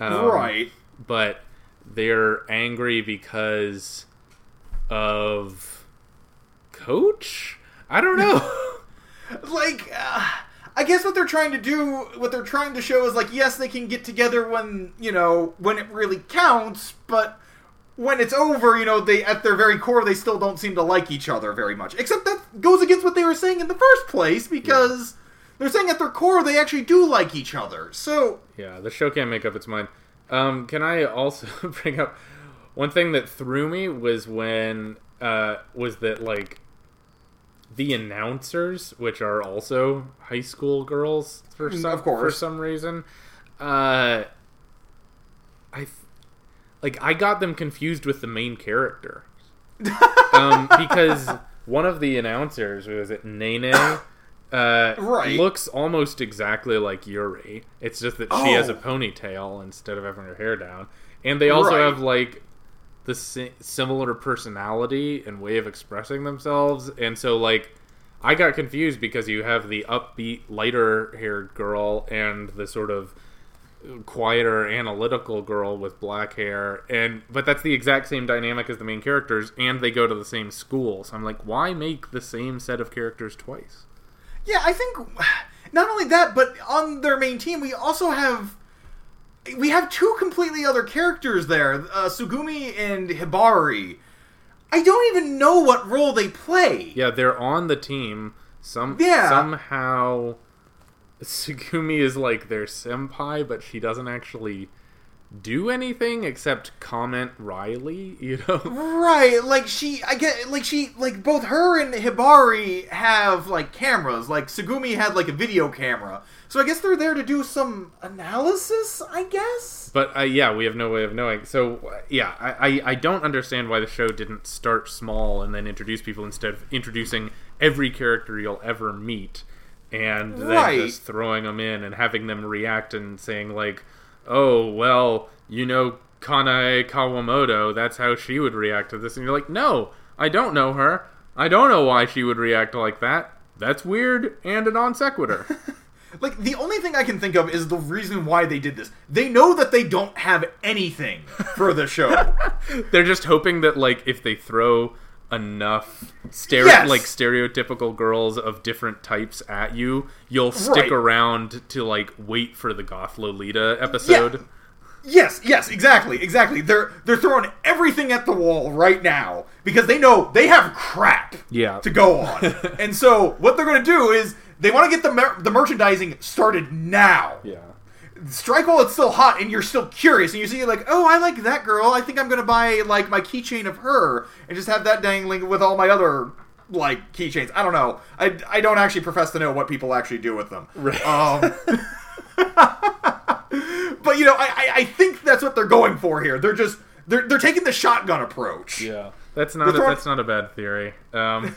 Um, right But they're angry because of Coach? I don't know. [LAUGHS] like uh, i guess what they're trying to do what they're trying to show is like yes they can get together when you know when it really counts but when it's over you know they at their very core they still don't seem to like each other very much. Except that goes against what they were saying in the first place because they're saying at their core they actually do like each other. So yeah, the show can't make up its mind. Um, can I also [LAUGHS] bring up one thing that threw me was when uh, was that like the announcers, which are also high school girls for some of course. for some reason, uh, I like I got them confused with the main character [LAUGHS] um, because one of the announcers was it Nene. Uh, Right. looks almost exactly like Yuri. It's just that she has a Oh. ponytail instead of having her hair down, and they also Right. have like the si- similar personality and way of expressing themselves. And so, like, I got confused because you have the upbeat, lighter-haired girl and the sort of quieter analytical girl with black hair. And but that's the exact same dynamic as the main characters and they go to the same school. So i'm like why make the same set of characters twice? Yeah, I think [SIGHS] not only that, but on their main team, we also have we have two completely other characters there, uh, Sugumi and Hibari. I don't even know what role they play. Yeah, they're on the team. Some Yeah. somehow [LAUGHS] Sugumi is like their senpai, but she doesn't actually do anything except comment Riley, [LAUGHS] you know? Right, like she, I get, like she, like both her and Hibari have like cameras. Like Sugumi had like a video camera, so I guess they're there to do some analysis. I guess. But uh, yeah, we have no way of knowing. So uh, yeah, I, I I don't understand why the show didn't start small and then introduce people instead of introducing every character you'll ever meet and then Right. just throwing them in and having them react and saying like, "Oh well, you know Kanae Kawamoto. That's how she would react to this." And you're like, "No, I don't know her. I don't know why she would react like that. That's weird and a non sequitur." [LAUGHS] Like the only thing I can think of is the reason why they did this. They know that they don't have anything for the show. [LAUGHS] They're just hoping that like if they throw enough stereo Yes. like stereotypical girls of different types at you, you'll stick Right. around to like wait for the goth Lolita episode. yes, yes, exactly, exactly. They're they're throwing everything at the wall right now because they know they have crap Yeah. to go on. [LAUGHS] and so what they're going to do is they want to get the mer- the merchandising started now. Yeah. strike while it's still hot and you're still curious and you see like oh i like that girl i think i'm gonna buy like my keychain of her and just have that dangling with all my other like keychains i don't know i, I don't actually profess to know what people actually do with them Right. um, [LAUGHS] but you know I, I i think that's what they're going for here they're just they're, they're taking the shotgun approach Yeah. That's not a, that's not a bad theory. Um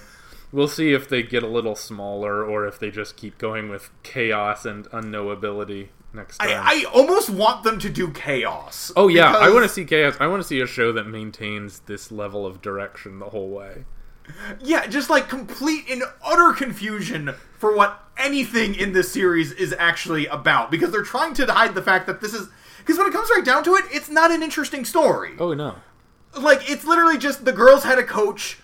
We'll see if they get a little smaller or if they just keep going with chaos and unknowability. next time. I, I almost want them to do chaos. oh yeah, I want to see chaos. I want to see a show that maintains this level of direction the whole way. Yeah, just like complete and utter confusion for what anything in this series is actually about because they're trying to hide the fact that this is because when it comes right down to it, it's not an interesting story. Oh no. Like it's literally just the girls had a coach,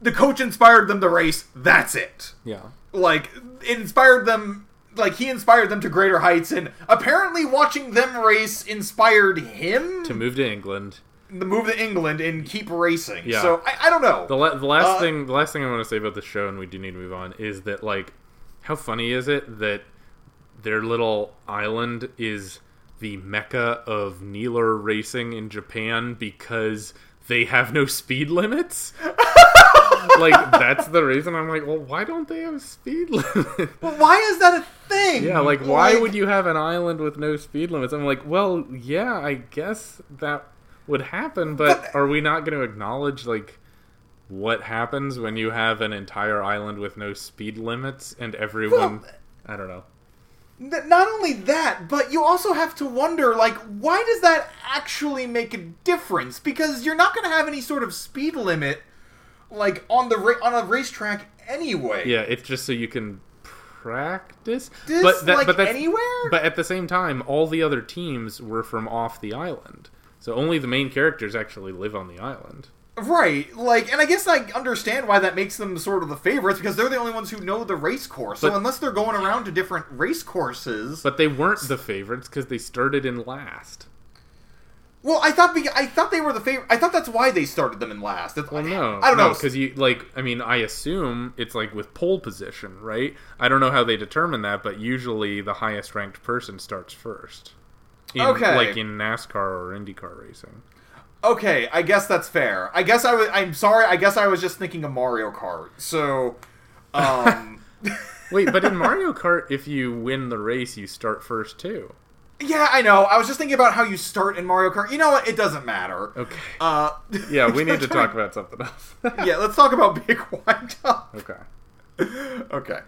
the coach inspired them to race. That's it. Yeah. Like it inspired them. Like he inspired them to greater heights, and apparently watching them race inspired him To move to England. to move to England and keep racing. Yeah. So I, I don't know. The, la- the last Uh, thing the last thing I want to say about the show and we do need to move on is that like how funny is it that their little island is the mecca of Neeler racing in Japan because they have no speed limits? [LAUGHS] like that's the reason I'm like, well, why don't they have speed limits? But why is that a thing? Yeah, like why would you have an island with no speed limits? I'm like, well, yeah, I guess that would happen, but, But- are we not going to acknowledge like what happens when you have an entire island with no speed limits and everyone Well, I don't know. Not only that, but you also have to wonder, like, why does that actually make a difference? Because you're not going to have any sort of speed limit, like on the ra- on a racetrack anyway. Yeah, it's just so you can practice. This, but that, like, but that's, anywhere? But at the same time, all the other teams were from off the island. So only the main characters actually live on the island. Right, like, and I guess I understand why that makes them sort of the favorites because they're the only ones who know the race course. So unless they're going around to different race courses, But they weren't the favorites because they started in last. Well, I thought be- I thought they were the favorite. I thought that's why they started them in last. That's, Well, no, I don't know. because you like. I mean, I assume it's like with pole position, right? I don't know how they determine that, but usually the highest ranked person starts first. In, Okay. like in NASCAR or IndyCar racing. Okay, I guess that's fair. I guess I was. I'm sorry. I guess I was just thinking of Mario Kart. So, um, [LAUGHS] Wait, but in [LAUGHS] Mario Kart, if you win the race, you start first too. Yeah, I know. I was just thinking about how you start in Mario Kart. You know what? It doesn't matter. Okay. Uh, Yeah, we [LAUGHS] need to talk about something else. [LAUGHS] yeah, let's talk about Big Wind Up. okay. Okay.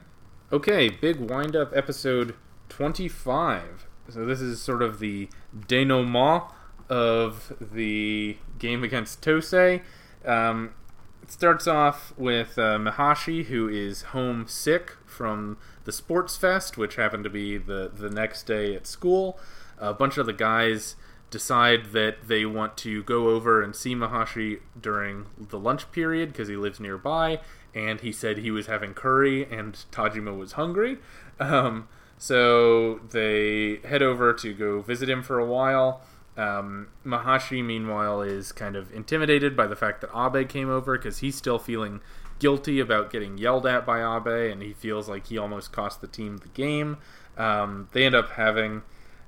Okay, big wind up episode 25. So this is sort of the denouement of the game against Tosei. Um, it starts off with uh, Mihashi, who is homesick from the Sports Fest, which happened to be the, the next day at school. A bunch of the guys decide that they want to go over and see Mihashi during the lunch period because he lives nearby, and he said he was having curry and Tajima was hungry. Um, so they head over to go visit him for a while. Um, Mihashi, meanwhile, is kind of intimidated by the fact that Abe came over because he's still feeling guilty about getting yelled at by Abe, and he feels like he almost cost the team the game. Um, they end up having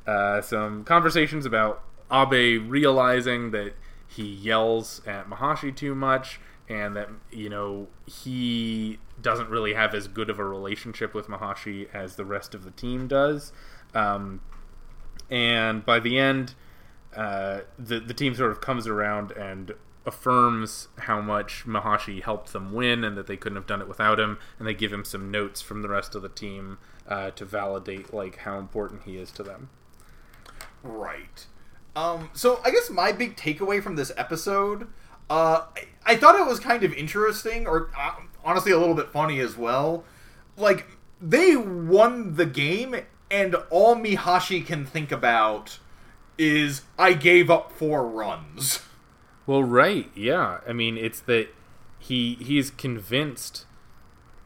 uh, some conversations about Abe realizing that he yells at Mihashi too much and that you know he doesn't really have as good of a relationship with Mihashi as the rest of the team does. Um, and by the end, uh, the the team sort of comes around and affirms how much Mihashi helped them win and that they couldn't have done it without him, and they give him some notes from the rest of the team uh, to validate like how important he is to them. Right. Um, so I guess my big takeaway from this episode, uh, I, I thought it was kind of interesting, or uh, honestly a little bit funny as well. Like they won the game, and all Mihashi can think about is I gave up four runs. Well, right, yeah. I mean, it's that he he's convinced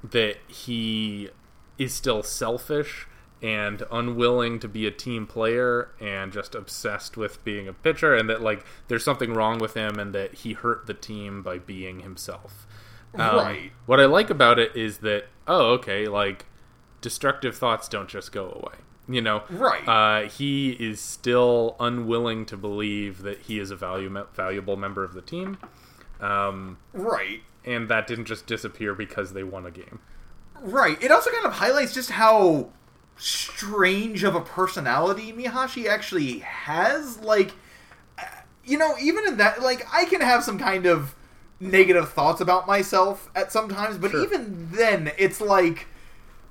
that he is still selfish and unwilling to be a team player and just obsessed with being a pitcher and that like there's something wrong with him and that he hurt the team by being himself. Um, Right. What I like about it is that oh, okay, like destructive thoughts don't just go away. You know, Right. Uh, he is still unwilling to believe that he is a value, valuable member of the team, um, Right. and that didn't just disappear because they won a game. Right. It also kind of highlights just how strange of a personality Mihashi actually has. Like, uh, you know, even in that, like, I can have some kind of negative thoughts about myself at sometimes, but Sure. even then, it's like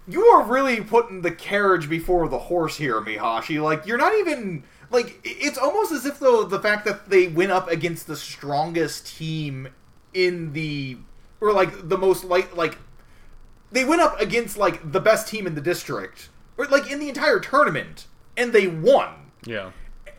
you are really putting the carriage before the horse here, Mihashi. Like you're not even like it's almost as if though the fact that they went up against the strongest team in the or like the most like like they went up against like the best team in the district or like in the entire tournament and they won. Yeah.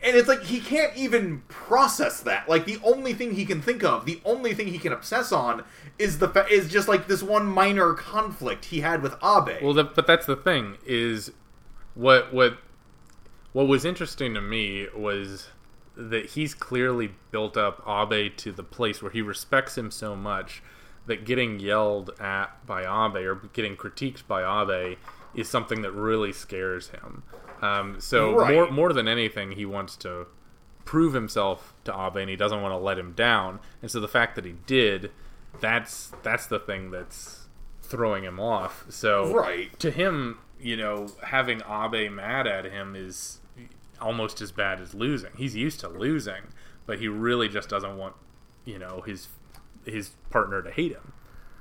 And it's like he can't even process that. Like the only thing he can think of, the only thing he can obsess on is the fa- is just like this one minor conflict he had with Abe. Well, the, but that's the thing is what what what was interesting to me was that he's clearly built up Abe to the place where he respects him so much that getting yelled at by Abe or getting critiqued by Abe is something that really scares him. Um, so Right. more more than anything, he wants to prove himself to Abe, and he doesn't want to let him down. And so the fact that he did, that's that's the thing that's throwing him off. So Right. to him, you know, having Abe mad at him is almost as bad as losing. He's used to losing, but he really just doesn't want, you know, his his partner to hate him.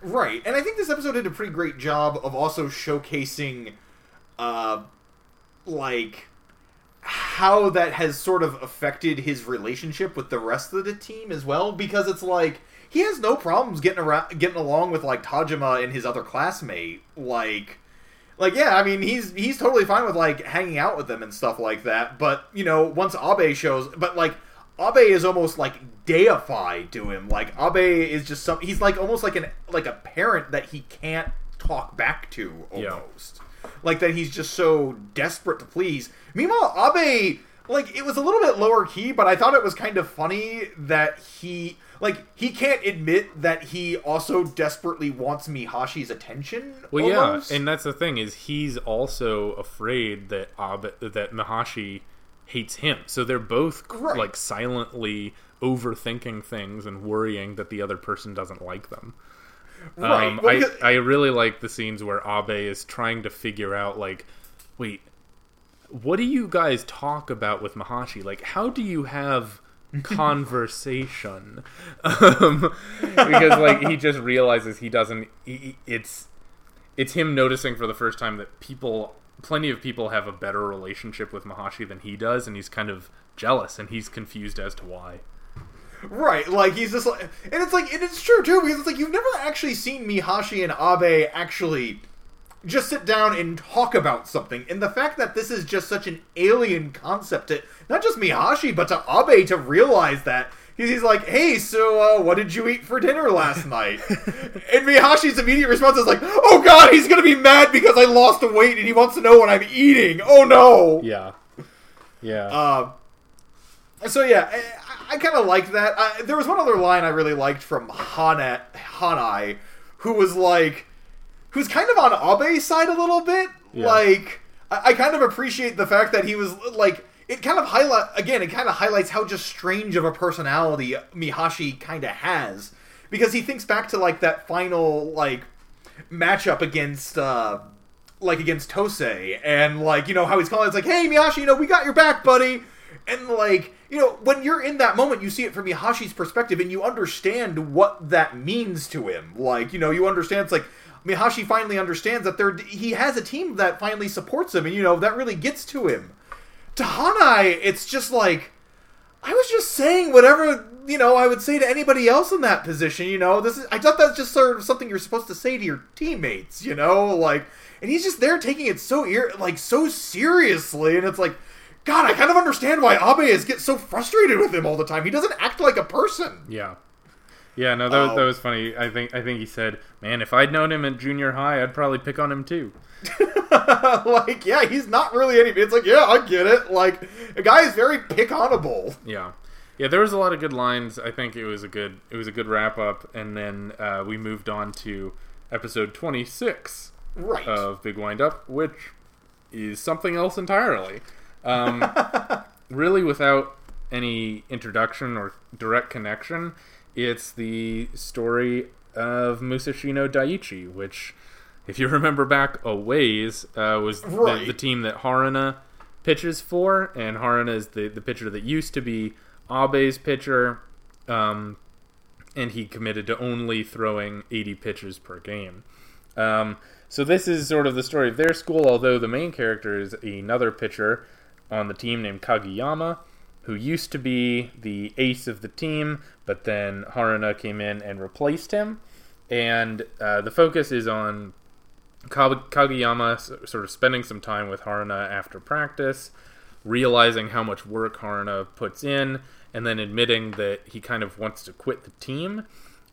Right, and I think this episode did a pretty great job of also showcasing, uh, like how that has sort of affected his relationship with the rest of the team as well. Because it's like he has no problems getting around, getting along with like Tajima and his other classmate. Like, like yeah, I mean he's he's totally fine with like hanging out with them and stuff like that. But you know, once Abe shows, but like Abe is almost like deified to him. Like Abe is just some. He's like almost like an like a parent that he can't talk back to Yeah. almost. Like that he's just so desperate to please. Meanwhile, Abe like it was a little bit lower key, but I thought it was kind of funny that he like he can't admit that he also desperately wants Mihashi's attention. Well, almost. yeah, and that's the thing is he's also afraid that Abe, that Mihashi hates him. So they're both Right. like silently overthinking things and worrying that the other person doesn't like them. Right, Um, I I really like the scenes where Abe is trying to figure out like, wait, what do you guys talk about with Mihashi? Like, how do you have [LAUGHS] conversation? [LAUGHS] um, because like he just realizes he doesn't. He- it's it's him noticing for the first time that people, plenty of people, have a better relationship with Mihashi than he does, and he's kind of jealous and he's confused as to why. Right, like he's just like, and it's like, and it's true too because it's like you've never actually seen Mihashi and Abe actually just sit down and talk about something, and the fact that this is just such an alien concept to not just Mihashi but to Abe to realize that. He's he's like, hey, so uh, what did you eat for dinner last [LAUGHS] night? and Mihashi's immediate response is like, oh god, he's gonna be mad because I lost weight and he wants to know what I'm eating. Oh no. Yeah, yeah. Uh, so yeah, I, I kind of liked that. I, there was one other line I really liked from Hana, Hanai, who was like, who's kind of on Abe's side a little bit. Yeah. Like, I, I kind of appreciate the fact that he was like, it kind of highlight again. It kind of highlights how just strange of a personality Mihashi kind of has, because he thinks back to like that final like matchup against. uh like against Tosei, and like you know how he's calling. It's like, hey Mihashi, you know we got your back, buddy. And like you know when you're in that moment, you see it from Mihashi's perspective, and you understand what that means to him. Like you know you understand. It's like Mihashi finally understands that there he has a team that finally supports him, and you know that really gets to him. To Hanai, it's just like I was just saying whatever you know I would say to anybody else in that position. You know, this is I thought that's just sort of something you're supposed to say to your teammates. You know, like, and he's just there taking it so ear like so seriously, and it's like, God, I kind of understand why Abe is get so frustrated with him all the time. He doesn't act like a person. Yeah. Yeah, no, that, was, Oh. that was funny. I think I think he said, "Man, if I'd known him at junior high, I'd probably pick on him too." [LAUGHS] like, yeah, he's not really any. It's like, yeah, I get it. Like, a guy is very pick onable. Yeah, yeah. There was a lot of good lines. I think it was a good it was a good wrap up, and then uh, we moved on to episode twenty six Right. of Big Wind Up, which is something else entirely. Um, [LAUGHS] really, without any introduction or direct connection, it's the story of Musashino Daiichi, which, if you [LAUGHS] remember back a ways, uh, was the, the team that Haruna pitches for, and Haruna is the, the pitcher that used to be Abe's pitcher, um, and he committed to only throwing 80 pitches per game. Um, so this is sort of the story of their school, although the main character is another pitcher on the team named Kageyama, who used to be the ace of the team, but then Haruna came in and replaced him. And uh, the focus is on Kageyama sort of spending some time with Haruna after practice, realizing how much work Haruna puts in, and then admitting that he kind of wants to quit the team.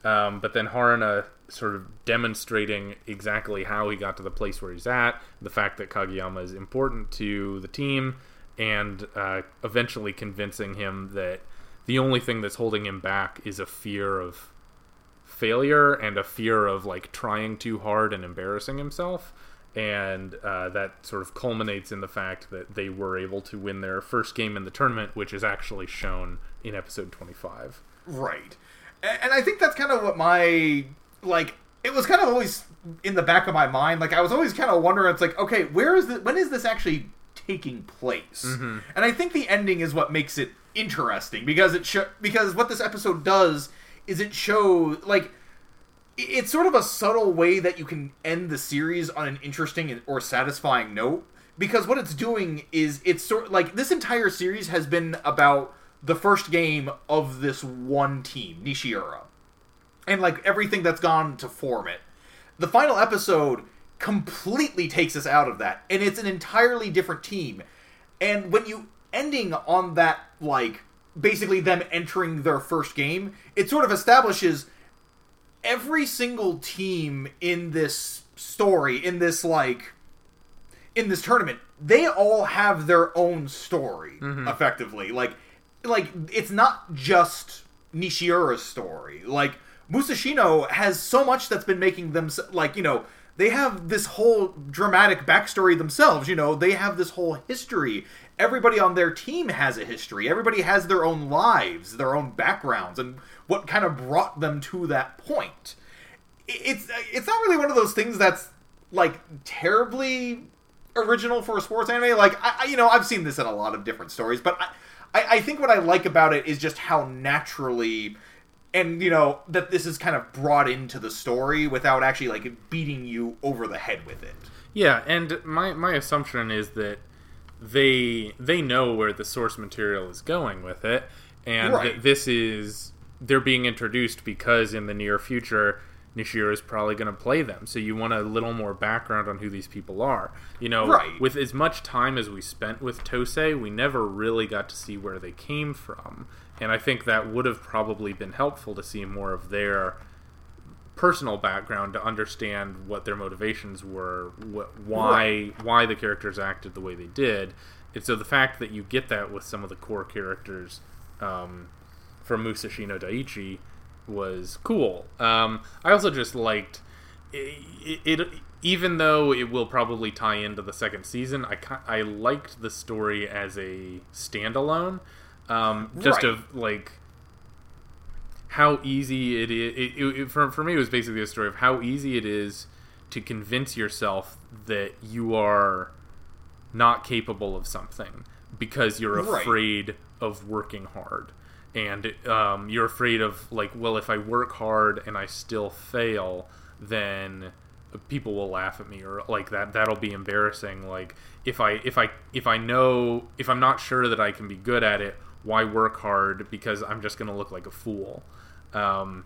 Um, but then Haruna sort of demonstrating exactly how he got to the place where he's at, the fact that Kageyama is important to the team, and uh, eventually convincing him that the only thing that's holding him back is a fear of failure and a fear of like trying too hard and embarrassing himself. And uh, that sort of culminates in the fact that they were able to win their first game in the tournament which is actually shown in episode 25 right. And i think that's kind of what my like it was kind of always in the back of my mind. Like i was always kind of wondering it's like okay where is this when is this actually taking place. Mm-hmm. and i think the ending is what makes it interesting because it sh- because what this episode does is it shows like it's sort of a subtle way that you can end the series on an interesting or satisfying note because what it's doing is it's sort like this entire series has been about the first game of this one team Nishiura and like everything that's gone to form it. The final episode completely takes us out of that and it's an entirely different team and when you ending on that like basically them entering their first game, it sort of establishes every single team in this story, in this like in this tournament, they all have their own story, Mhm. effectively. Like like it's not just Nishiura's story. Like Musashino has so much that's been making them like, you know, they have this whole dramatic backstory themselves, you know, they have this whole history. Everybody on their team has a history. Everybody has their own lives, their own backgrounds and what kind of brought them to that point. It's it's not really one of those things that's like terribly original for a sports anime. Like I, you know, I've seen this in a lot of different stories, but I, I think what I like about it is just how naturally and you know that this is kind of brought into the story without actually like beating you over the head with it. Yeah, and my my assumption is that they they know where the source material is going with it, and Right. that this is they're being introduced because in the near future Nishiura is probably going to play them. So you want a little more background on who these people are. You know, Right. with as much time as we spent with Tosei, we never really got to see where they came from, and I think that would have probably been helpful to see more of their personal background to understand what their motivations were, wh- why why the characters acted the way they did. And so the fact that you get that with some of the core characters um, from Musashino Daiichi was cool. Um, I also just liked it, it, even though it will probably tie into the second season. I I liked the story as a standalone, um, just Right. of like how easy it is. It, it, it, for, for me, it was basically a story of how easy it is to convince yourself that you are not capable of something because you're Right. afraid of working hard. And um, you're afraid of, like, well, if I work hard and I still fail, then people will laugh at me or like that that'll be embarrassing like if i if i if i know if i'm not sure that i can be good at it why work hard because i'm just going to look like a fool um,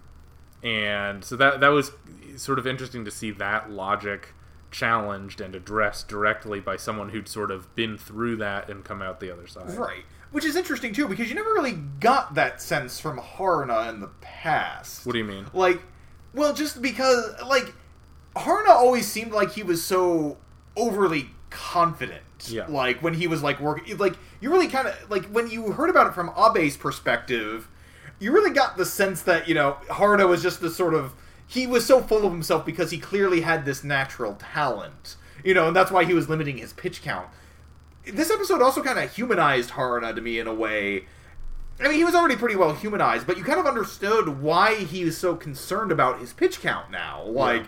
and so that that was sort of interesting to see that logic challenged and addressed directly by someone who'd sort of been through that and come out the other side Right. Which is interesting too because you never really got that sense from Haruna in the past. what do you mean Like, well, just because like Haruna always seemed like he was so overly confident. Yeah. Like when he was like working, like you really kind of like when you heard about it from Abe's perspective, you really got the sense that you know Haruna was just the sort of he was so full of himself because he clearly had this natural talent, you know, and that's why he was limiting his pitch count. This episode also kind of humanized Haruna to me in a way. I mean, he was already pretty well humanized, but you kind of understood why he was so concerned about his pitch count now. Like.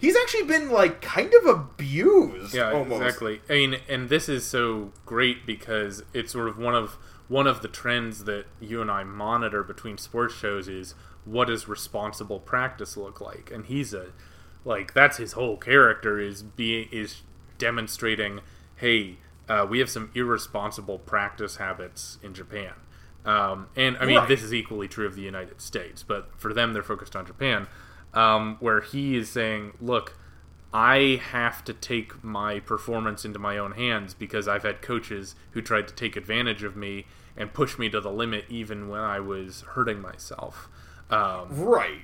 He's actually been like kind of abused. Yeah, almost. exactly. I mean, and this is so great because it's sort of one of one of the trends that you and I monitor between sports shows is what does responsible practice look like, and he's a Like that's his whole character is being is demonstrating, hey, uh, we have some irresponsible practice habits in Japan. Um, and I mean, Right. this is equally true of the United States, but for them, they're focused on Japan, um, where he is saying, look, I have to take my performance into my own hands because I've had coaches who tried to take advantage of me and push me to the limit even when I was hurting myself. Um, Right.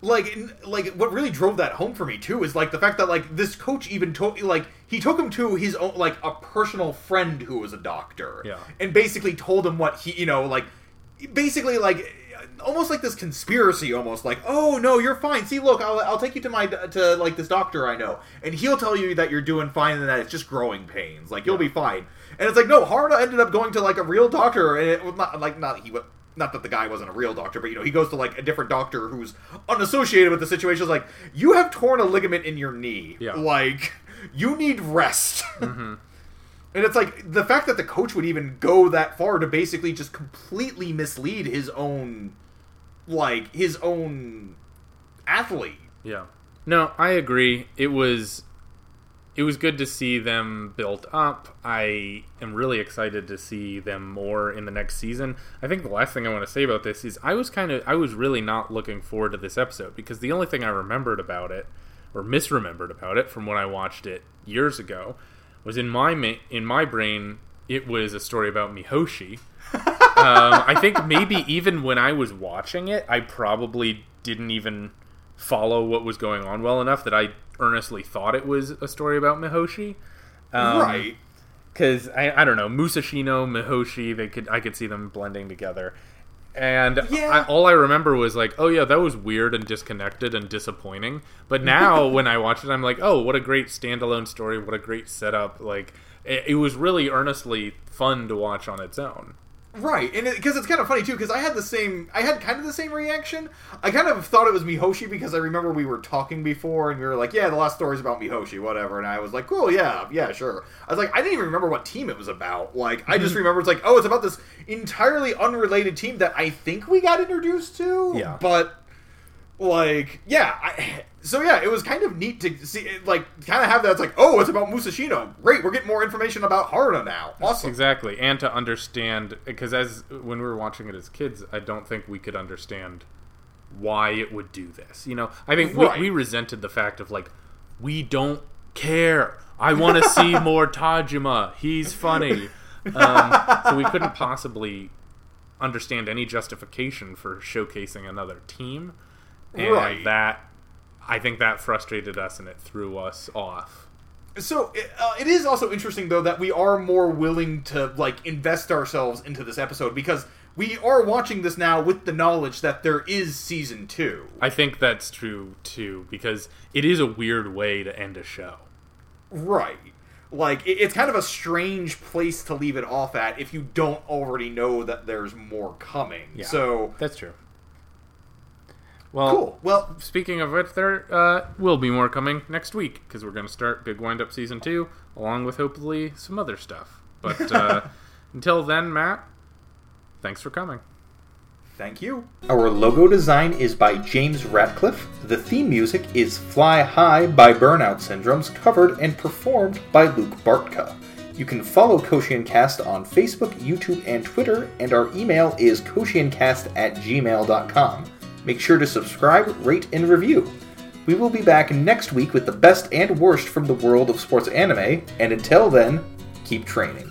Like, like what really drove that home for me too is like the fact that like this coach even took like he took him to his own like a personal friend who was a doctor, Yeah. and basically told him what he you know like basically like almost like this conspiracy almost like oh no you're fine. See look I'll, I'll take you to my to like this doctor I know and he'll tell you that you're doing fine and that it's just growing pains. Like you'll be fine. And it's like no Haruna ended up going to like a real doctor and it was not like not he wa- not that the guy wasn't a real doctor but you know he goes to like a different doctor who's unassociated with the situation. It's like you have torn a ligament in your knee. Yeah. like you need rest mm-hmm. And it's like the fact that the coach would even go that far to basically just completely mislead his own, like his own athlete. Yeah. No, I agree. It was it was good to see them built up. I am really excited to see them more in the next season. I think the last thing I want to say about this is I was kind of I was really not looking forward to this episode because the only thing I remembered about it or misremembered about it from when I watched it years ago was in my ma- in my brain it was a story about Mihoshi. [LAUGHS] um, I think maybe even when I was watching it, I probably didn't even follow what was going on well enough that I earnestly thought it was a story about Mihoshi. Um, right. Because I, I don't know Musashino, Mihoshi, they could I could see them blending together. And Yeah. I, all I remember was like, oh yeah, that was weird and disconnected and disappointing. But now [LAUGHS] when I watch it, I'm like, oh, what a great standalone story! What a great setup! Like it, it was really earnestly fun to watch on its own. Right, and because it's kind of funny too, because I had the same, I had kind of the same reaction. I kind of thought it was Mihoshi because I remember we were talking before, and we were like, "Yeah, the last story's about Mihoshi, whatever." And I was like, "Cool, yeah, yeah, sure." I was like, I didn't even remember what team it was about. Like, I just mhm. remember it's like, oh, it's about this entirely unrelated team that I think we got introduced to. Yeah. but like, yeah, I, [SIGHS] so yeah, it was kind of neat to see, like, kind of have that. It's like, oh, it's about Musashino. Great, we're getting more information about Haruna now. Awesome. Exactly, and to understand because as when we were watching it as kids, I don't think we could understand why it would do this. You know, I think Right. we, we resented the fact of like we don't care. I want to see [LAUGHS] more Tajima. He's funny. [LAUGHS] Um, so we couldn't possibly understand any justification for showcasing another team, and Right. that I think that frustrated us and it threw us off. So uh, it is also interesting though that we are more willing to like invest ourselves into this episode because we are watching this now with the knowledge that there is season two. I think that's true too because it is a weird way to end a show. Right. Like it, it's kind of a strange place to leave it off at if you don't already know that there's more coming. Yeah. So That's true. Well, cool. Well, speaking of which, there uh, will be more coming next week because we're going to start Big Wind Up Season 2, along with hopefully some other stuff. But [LAUGHS] uh, until then, Matt, thanks for coming. Thank you. Our logo design is by James Ratcliffe. The theme music is Fly High by Burnout Syndromes, covered and performed by Luke Bartka. You can follow Cast on Facebook, YouTube, and Twitter, and our email is koshiancast at gmail.com. Make sure to subscribe, rate, and review. We will be back next week with the best and worst from the world of sports anime, and until then, keep training.